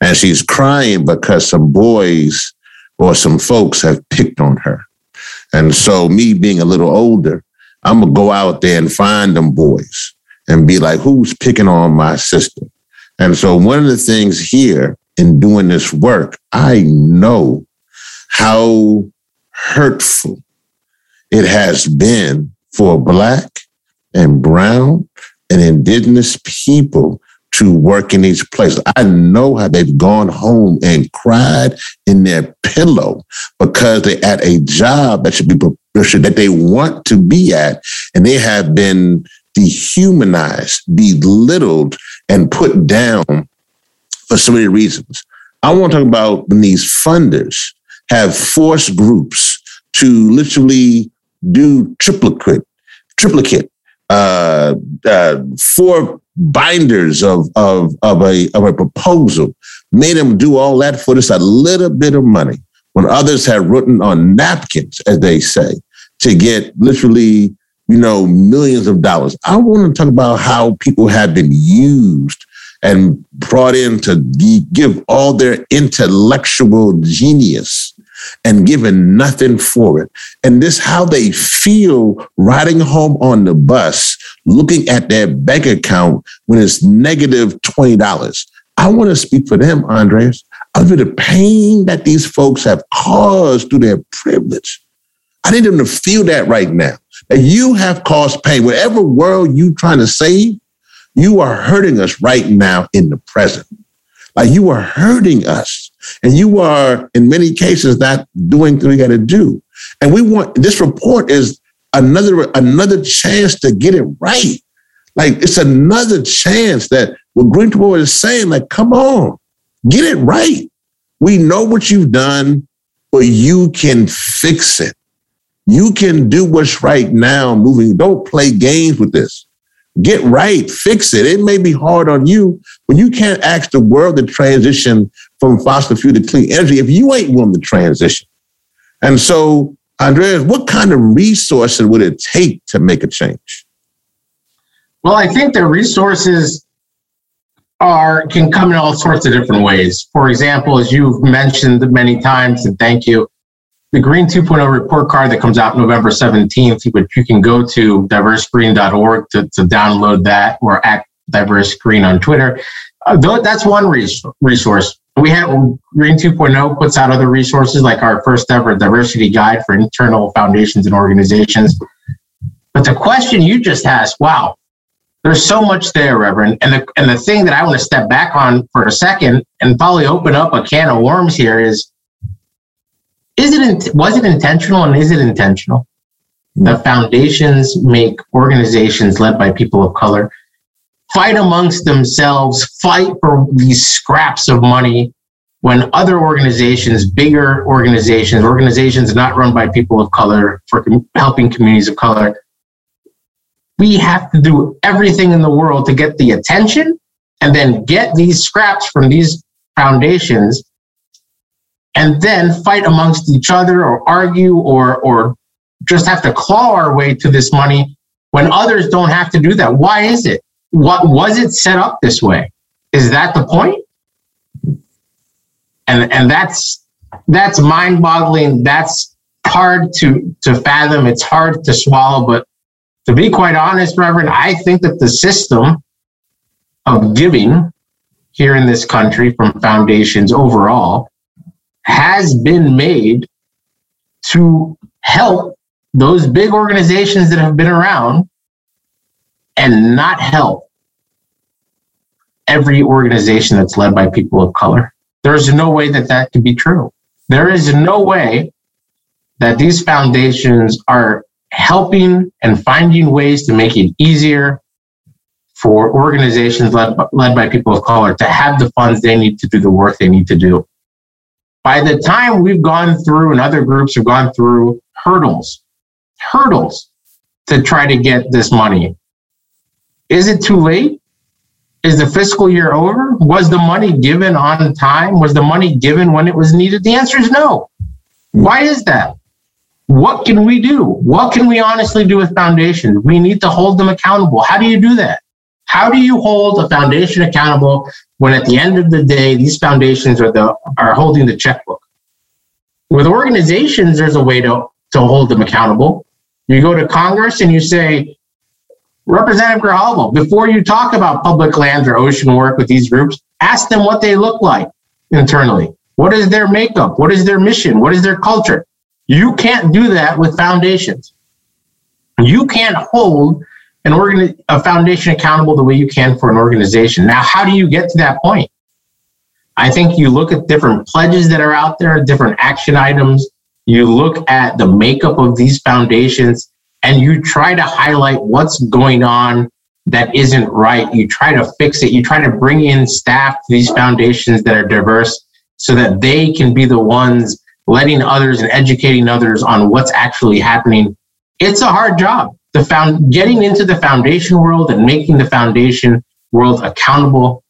And she's crying because some boys or some folks have picked on her. And so, me being a little older, I'm going to go out there and find them boys and be like, who's picking on my sister? And so, one of the things here in doing this work, I know how hurtful it has been for Black and Brown and Indigenous people to work in these places. I know how they've gone home and cried in their pillow because they're at a job that should be that they want to be at, and they have been dehumanized, belittled, and put down for so many reasons. I want to talk about when these funders have forced groups to literally do triplicate, triplicate, uh, uh, four binders of, of, of, a, of a proposal, made them do all that for just a little bit of money when others have written on napkins, as they say, to get literally, you know, millions of dollars. I want to talk about how people have been used and brought in to give all their intellectual genius and given nothing for it. And this how they feel riding home on the bus, looking at their bank account when it's negative $20. I want to speak for them, Andres, of the pain that these folks have caused through their privilege. I need them to feel that right now. That you have caused pain. Whatever world you're trying to save, you are hurting us right now in the present. Like you are hurting us. And you are, in many cases, not doing what you got to do. And we want this report is another another chance to get it right. Like it's another chance that what Greenwood is saying, like, come on, get it right. We know what you've done. but you can fix it. You can do what's right now moving. Don't play games with this. Get right, fix it. It may be hard on you, but you can't ask the world to transition from fossil fuel to clean energy if you ain't willing to transition. And so, Andres, what kind of resources would it take to make a change? Well, I think the resources are can come in all sorts of different ways. For example, as you've mentioned many times, and thank you, the Green 2.0 report card that comes out November 17th, which you can go to diversegreen.org to, to download that or at Diverse Green on Twitter. Uh, that's one resource. We have Green 2.0 puts out other resources like our first ever diversity guide for internal foundations and organizations. But the question you just asked, wow, there's so much there, Reverend. And the, and the thing that I want to step back on for a second and probably open up a can of worms here is is it was it intentional and is it intentional that hmm. foundations make organizations led by people of color fight amongst themselves fight for these scraps of money when other organizations bigger organizations organizations not run by people of color for helping communities of color we have to do everything in the world to get the attention and then get these scraps from these foundations and then fight amongst each other or argue or or just have to claw our way to this money when others don't have to do that. Why is it? What was it set up this way? Is that the point? And and that's that's mind boggling that's hard to to fathom. It's hard to swallow. But to be quite honest reverend i think that the system of giving here in this country from foundations overall has been made to help those big organizations that have been around and not help every organization that's led by people of color. There's no way that that can be true. There is no way that these foundations are helping and finding ways to make it easier for organizations led, led by people of color to have the funds they need to do the work they need to do. By the time we've gone through and other groups have gone through hurdles, hurdles to try to get this money, is it too late? Is the fiscal year over? Was the money given on time? Was the money given when it was needed? The answer is no. Why is that? What can we do? What can we honestly do with foundations? We need to hold them accountable. How do you do that? How do you hold a foundation accountable when at the end of the day, these foundations are the are holding the checkbook? With organizations, there's a way to, to hold them accountable. You go to Congress and you say, Representative Grijalva, before you talk about public lands or ocean work with these groups, ask them what they look like internally. What is their makeup? What is their mission? What is their culture? You can't do that with foundations. You can't hold an organ a foundation accountable the way you can for an organization. Now, how do you get to that point? I think you look at different pledges that are out there, different action items. You look at the makeup of these foundations and you try to highlight what's going on that isn't right. You try to fix it. You try to bring in staff to these foundations that are diverse so that they can be the ones letting others and educating others on what's actually happening. It's a hard job the found getting into the foundation world and making the foundation world accountable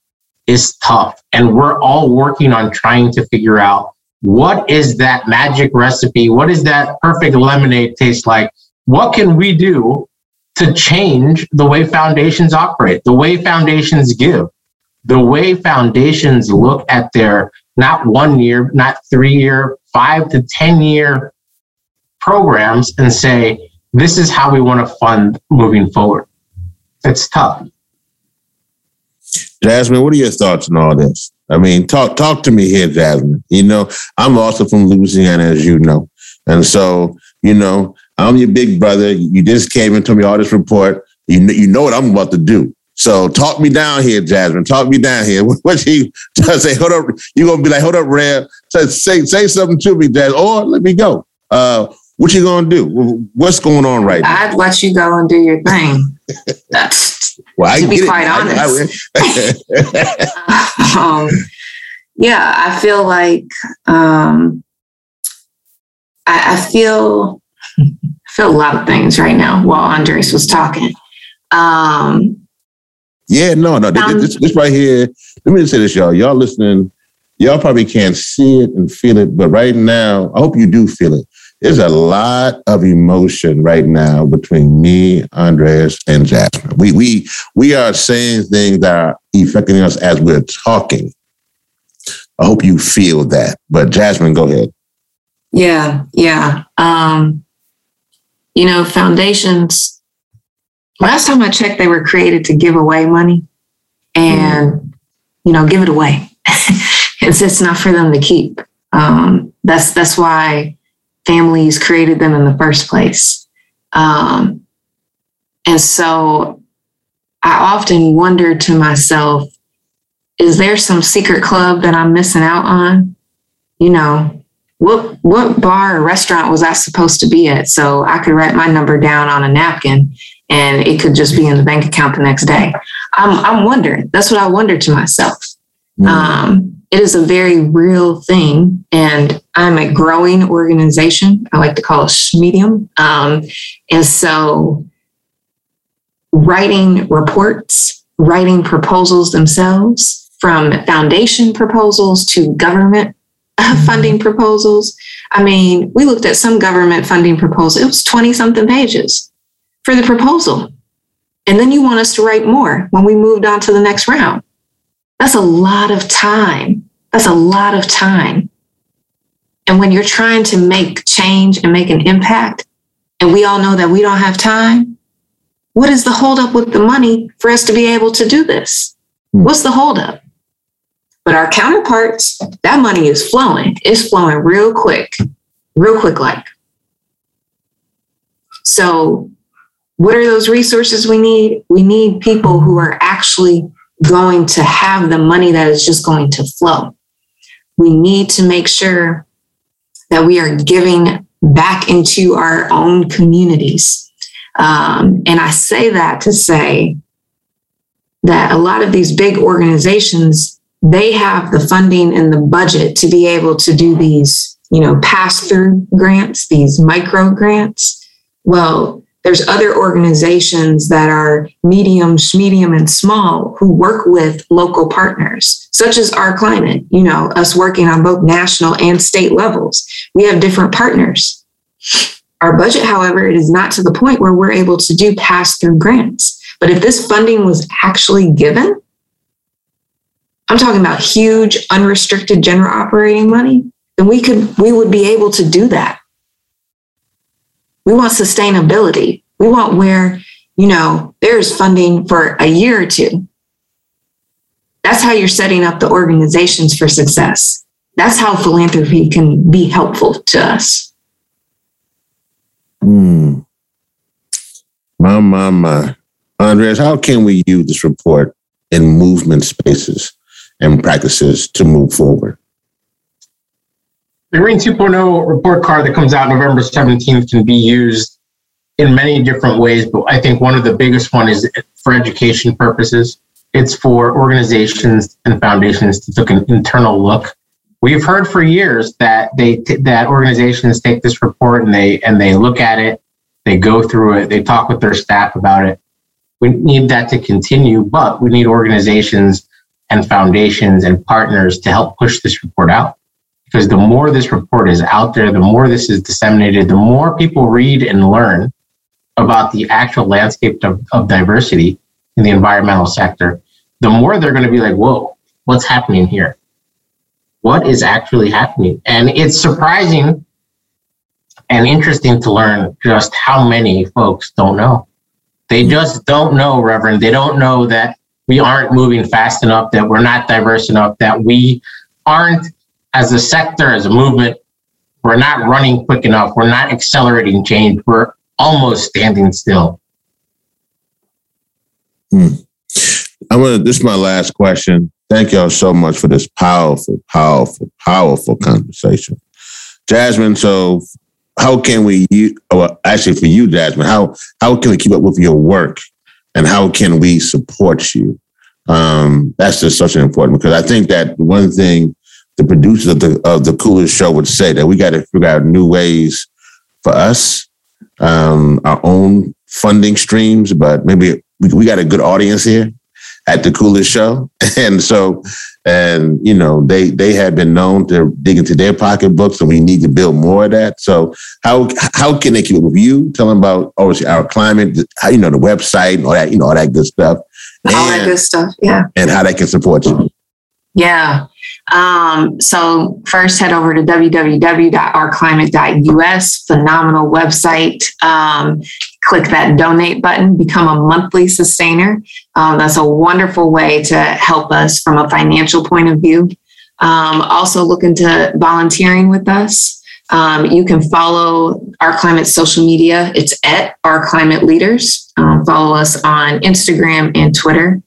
is tough. And we're all working on trying to figure out what is that magic recipe? What is that perfect lemonade taste like? What can we do to change the way foundations operate, the way foundations give, the way foundations look at their not one year, not three year, five to 10 year programs and say, this is how we want to fund moving forward. It's tough. Jasmine, what are your thoughts on all this? I mean, talk talk to me here, Jasmine. You know, I'm also from Louisiana, as you know, and so you know, I'm your big brother. You just came and told me all this report. You know, you know what I'm about to do. So talk me down here, Jasmine. Talk me down here. What she say? Hold up. You gonna be like, hold up, Rev. Say say say something to me, Jasmine. Or let me go. Uh, what you gonna do? What's going on right now? I'd let you go and do your thing. well, to be quite it. honest. I, I, um, yeah, I feel like um, I, I feel I feel a lot of things right now while Andres was talking. Um, yeah, no, no. Um, this, this right here. Let me just say this, y'all. Y'all listening. Y'all probably can't see it and feel it, but right now, I hope you do feel it. There's a lot of emotion right now between me, Andres, and Jasmine. We we we are saying things that are affecting us as we're talking. I hope you feel that. But Jasmine, go ahead. Yeah, yeah. Um, you know, foundations, last time I checked, they were created to give away money and, mm. you know, give it away. it's, it's not for them to keep. Um, that's, that's why families created them in the first place. Um, and so I often wonder to myself, is there some secret club that I'm missing out on? You know, what what bar or restaurant was I supposed to be at so I could write my number down on a napkin and it could just be in the bank account the next day. I'm I'm wondering. That's what I wonder to myself. Mm. Um, it is a very real thing, and I'm a growing organization. I like to call it medium, um, and so writing reports, writing proposals themselves, from foundation proposals to government funding proposals. I mean, we looked at some government funding proposals, it was 20 something pages for the proposal. And then you want us to write more when we moved on to the next round. That's a lot of time. That's a lot of time. And when you're trying to make change and make an impact, and we all know that we don't have time, what is the holdup with the money for us to be able to do this? Hmm. What's the holdup? But our counterparts, that money is flowing. It's flowing real quick, real quick like. So, what are those resources we need? We need people who are actually going to have the money that is just going to flow. We need to make sure that we are giving back into our own communities. Um, and I say that to say that a lot of these big organizations they have the funding and the budget to be able to do these, you know, pass through grants, these micro grants. Well, there's other organizations that are medium, medium, and small who work with local partners, such as our climate, you know, us working on both national and state levels. We have different partners. Our budget, however, it is not to the point where we're able to do pass through grants. But if this funding was actually given, I'm talking about huge unrestricted general operating money, then we could we would be able to do that. We want sustainability. We want where, you know, there's funding for a year or two. That's how you're setting up the organizations for success. That's how philanthropy can be helpful to us. Hmm. My, my, my. Andres, how can we use this report in movement spaces and practices to move forward. The Green 2.0 report card that comes out November 17th can be used in many different ways, but I think one of the biggest one is for education purposes. It's for organizations and foundations to take an internal look. We've heard for years that they that organizations take this report and they and they look at it, they go through it, they talk with their staff about it. We need that to continue, but we need organizations and foundations and partners to help push this report out. Because the more this report is out there, the more this is disseminated, the more people read and learn about the actual landscape of, of diversity in the environmental sector, the more they're going to be like, whoa, what's happening here? What is actually happening? And it's surprising and interesting to learn just how many folks don't know. They just don't know, Reverend. They don't know that we aren't moving fast enough, that we're not diverse enough, that we aren't, as a sector, as a movement, we're not running quick enough. We're not accelerating change. We're almost standing still. Hmm. I'm gonna. This is my last question. Thank y'all so much for this powerful, powerful, powerful conversation, Jasmine. So, how can we? Well, actually, for you, Jasmine, how how can we keep up with your work and how can we support you? Um, that's just such an important because I think that one thing the producers of the of the coolest show would say that we got to figure out new ways for us, um, our own funding streams, but maybe we, we got a good audience here at the coolest show. And so, and you know, they they have been known to dig into their pocketbooks, and we need to build more of that. So, how how can they keep up with you? Tell them about obviously our climate, how you know the website, and all that, you know, all that good stuff. And, all that good stuff, yeah. And how they can support you. Yeah. Um, so first head over to www.ourclimate.us, phenomenal website. Um, click that donate button, become a monthly sustainer. Um, that's a wonderful way to help us from a financial point of view. Um, also look into volunteering with us. Um, you can follow our climate social media. It's at our climate leaders. Um, follow us on Instagram and Twitter.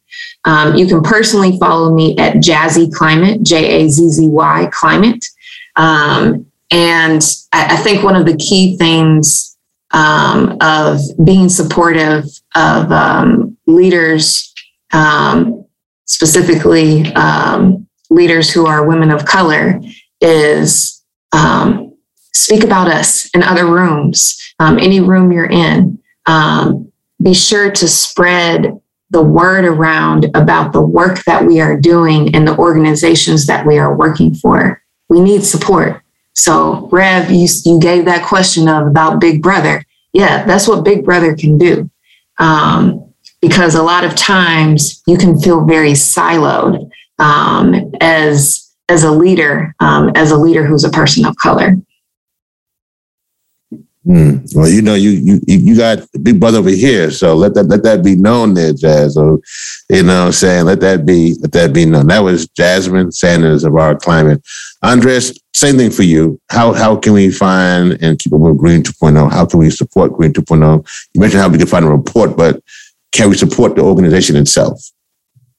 Um, you can personally follow me at Jazzy Climate, J A Z Z Y Climate. Um, and I, I, think one of the key things um, of being supportive of um, leaders, um, specifically um, leaders who are women of color, is speak about us in other rooms, any room you're in. be sure to spread the word around about the work that we are doing and the organizations that we are working for. We need support. So, Rev, you, you gave that question of about Big Brother. Yeah, that's what Big Brother can do. Um, because a lot of times you can feel very siloed um, as as a leader, um, as a leader who's a person of color. Mm. Well, you know, you you you got big brother over here, so let that let that be known there, Jazz. Or you know, what I'm saying let that be let that be known. That was Jasmine Sanders of our climate. Andres, same thing for you. How how can we find and keep up with Green 2.0? How can we support Green 2.0? You mentioned how we can find a report, but can we support the organization itself?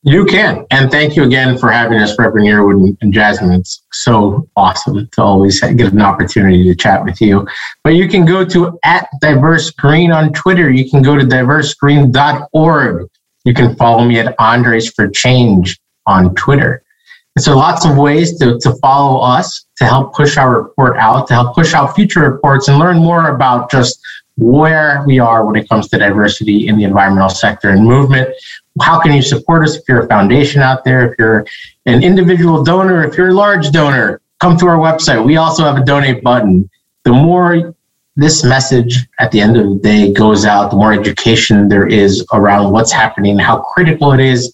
You can. And thank you again for having us, Reverend Yearwood and Jasmine. It's so awesome to always get an opportunity to chat with you. But you can go to at Diverse Green on Twitter. You can go to diversegreen.org. You can follow me at Andres for Change on Twitter. And so lots of ways to, to follow us, to help push our report out, to help push out future reports and learn more about just where we are when it comes to diversity in the environmental sector and movement how can you support us if you're a foundation out there, if you're an individual donor, if you're a large donor, come to our website. We also have a donate button. The more this message at the end of the day goes out, the more education there is around what's happening, how critical it is,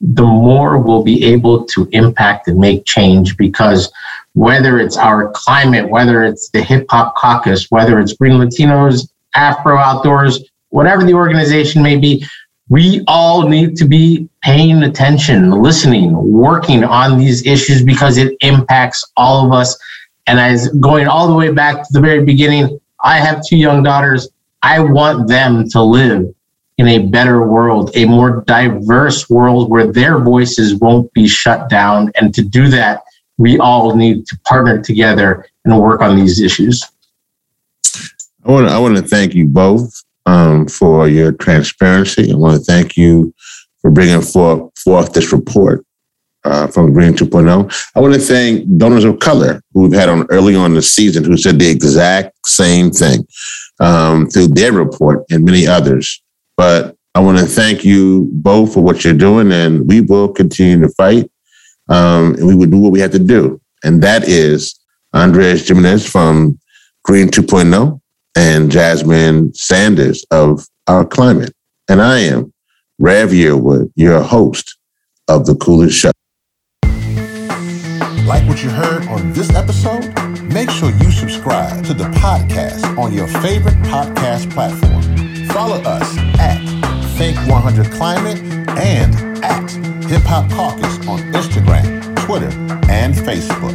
the more we'll be able to impact and make change because whether it's our climate, whether it's the hip hop caucus, whether it's Green Latinos, Afro Outdoors, whatever the organization may be, we all need to be paying attention, listening, working on these issues because it impacts all of us. And as going all the way back to the very beginning, I have two young daughters. I want them to live in a better world, a more diverse world where their voices won't be shut down. And to do that, we all need to partner together and work on these issues. I want to, I want to thank you both um, for your transparency. I want to thank you for bringing forth, forth this report uh, from Green 2.0. I want to thank donors of color who we've had on early on the season who said the exact same thing um, through their report and many others. But I want to thank you both for what you're doing, and we will continue to fight. Um, and we will do what we have to do. And that is Andres Jimenez from Green 2.0 and Jasmine Sanders of Our Climate. And I am Rev Yearwood, your host of The Coolest Show. Like what you heard on this episode? Make sure you subscribe to the podcast on your favorite podcast platform. Follow us at Think 100 Climate and at Hip Hop Caucus on Instagram, Twitter, and Facebook.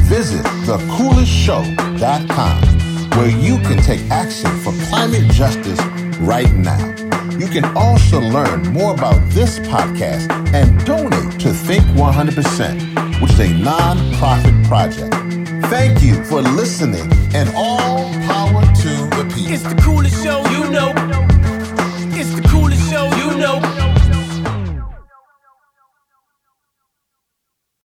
Visit thecoolestshow.com where you can take action for climate justice right now. You can also learn more about this podcast and donate to Think 100%, which is a nonprofit project. Thank you for listening and all power to the people. It's the coolest show you know. It's the coolest show you know.